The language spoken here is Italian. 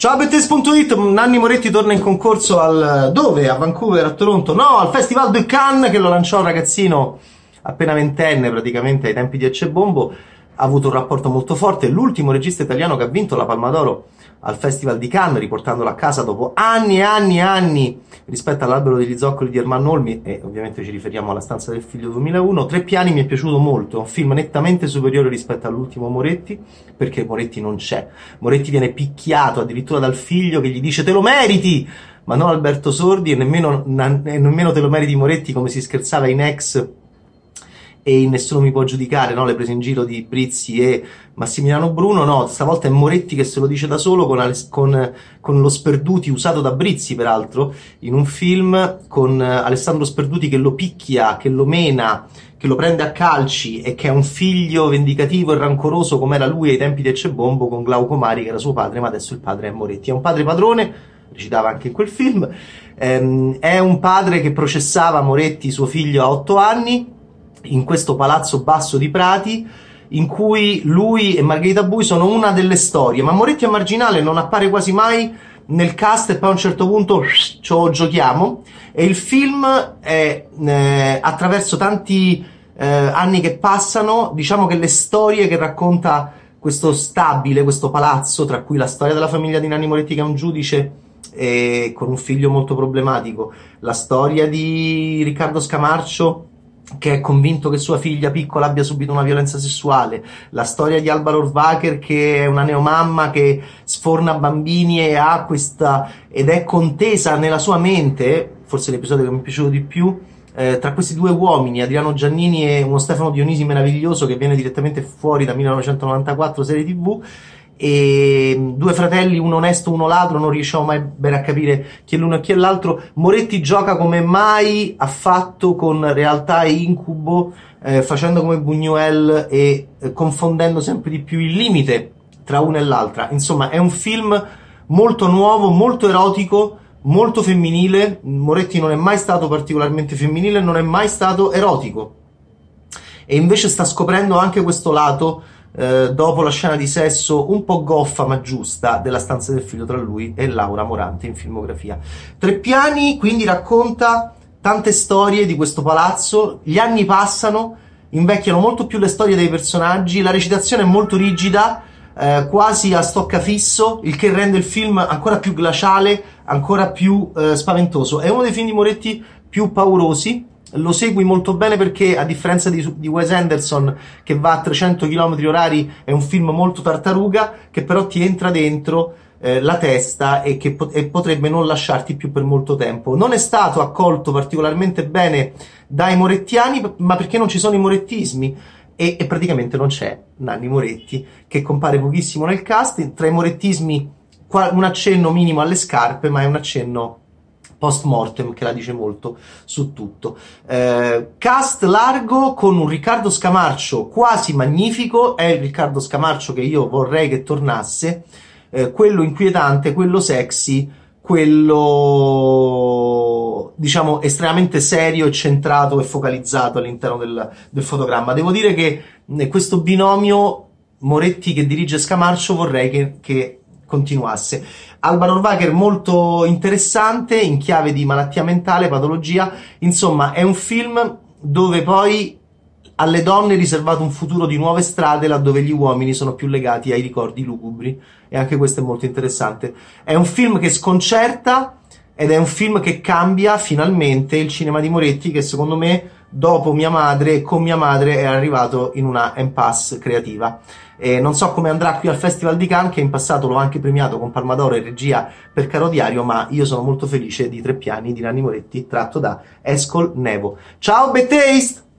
Ciao Bettes.it, Nanni Moretti torna in concorso al dove? A Vancouver, a Toronto? No, al Festival de Cannes che lo lanciò un ragazzino appena ventenne praticamente ai tempi di Ecce Bombo. Ha avuto un rapporto molto forte, l'ultimo regista italiano che ha vinto la Palma d'Oro al Festival di Cannes, riportandolo a casa dopo anni e anni e anni rispetto all'albero degli zoccoli di Ermanno Olmi, e ovviamente ci riferiamo alla stanza del figlio 2001. Tre piani mi è piaciuto molto, è un film nettamente superiore rispetto all'ultimo Moretti, perché Moretti non c'è. Moretti viene picchiato addirittura dal figlio che gli dice te lo meriti! Ma non Alberto Sordi e nemmeno, e nemmeno te lo meriti Moretti come si scherzava in ex e nessuno mi può giudicare, no? le prese in giro di Brizzi e Massimiliano Bruno, no, stavolta è Moretti che se lo dice da solo con, con, con, lo Sperduti usato da Brizzi peraltro in un film con Alessandro Sperduti che lo picchia, che lo mena, che lo prende a calci e che è un figlio vendicativo e rancoroso come era lui ai tempi di Ecce-Bombo con Glauco Mari che era suo padre ma adesso il padre è Moretti, è un padre padrone recitava anche in quel film, ehm, è un padre che processava Moretti, suo figlio, a otto anni, in questo palazzo basso di Prati in cui lui e Margherita Bui sono una delle storie, ma Moretti è marginale, non appare quasi mai nel cast e poi a un certo punto ci giochiamo. E il film è eh, attraverso tanti eh, anni che passano, diciamo che le storie che racconta questo stabile, questo palazzo, tra cui la storia della famiglia di Nanni Moretti che è un giudice e con un figlio molto problematico, la storia di Riccardo Scamarcio che è convinto che sua figlia piccola abbia subito una violenza sessuale, la storia di Alba Rohrwacher che è una neomamma che sforna bambini e ha questa ed è contesa nella sua mente, forse l'episodio che mi è piaciuto di più, eh, tra questi due uomini, Adriano Giannini e uno Stefano Dionisi meraviglioso che viene direttamente fuori da 1994 serie TV e due fratelli, uno onesto, uno ladro, non riusciamo mai bene a capire chi è l'uno e chi è l'altro. Moretti gioca come mai ha fatto con realtà e incubo, eh, facendo come Buñuel e eh, confondendo sempre di più il limite tra una e l'altra. Insomma, è un film molto nuovo, molto erotico, molto femminile. Moretti non è mai stato particolarmente femminile, non è mai stato erotico. E invece sta scoprendo anche questo lato eh, dopo la scena di sesso un po' goffa ma giusta della stanza del figlio tra lui e Laura Morante in filmografia. Tre piani quindi racconta tante storie di questo palazzo, gli anni passano, invecchiano molto più le storie dei personaggi, la recitazione è molto rigida, eh, quasi a stoccafisso, il che rende il film ancora più glaciale, ancora più eh, spaventoso. È uno dei film di Moretti più paurosi, lo segui molto bene perché a differenza di, di, Wes Anderson che va a 300 km orari è un film molto tartaruga che però ti entra dentro eh, la testa e che pot- e potrebbe non lasciarti più per molto tempo. Non è stato accolto particolarmente bene dai morettiani ma perché non ci sono i morettismi? E, e praticamente non c'è Nanni Moretti che compare pochissimo nel cast. Tra i morettismi un accenno minimo alle scarpe ma è un accenno post mortem che la dice molto su tutto. Eh, cast largo con un Riccardo Scamarcio quasi magnifico, è il Riccardo Scamarcio che io vorrei che tornasse, eh, quello inquietante, quello sexy, quello diciamo estremamente serio e centrato e focalizzato all'interno del, del fotogramma. Devo dire che eh, questo binomio Moretti che dirige Scamarcio vorrei che, che continuasse. Alba Norwager molto interessante in chiave di malattia mentale, patologia, insomma è un film dove poi alle donne è riservato un futuro di nuove strade laddove gli uomini sono più legati ai ricordi lugubri e anche questo è molto interessante. È un film che sconcerta ed è un film che cambia finalmente il cinema di Moretti che secondo me dopo mia madre con mia madre è arrivato in una impasse creativa. E non so come andrà qui al Festival di Cannes, che in passato l'ho anche premiato con Palmadoro e regia per Caro Diario, ma io sono molto felice di Tre Piani di Nanni Moretti, tratto da Escol Nevo. Ciao, Betaste!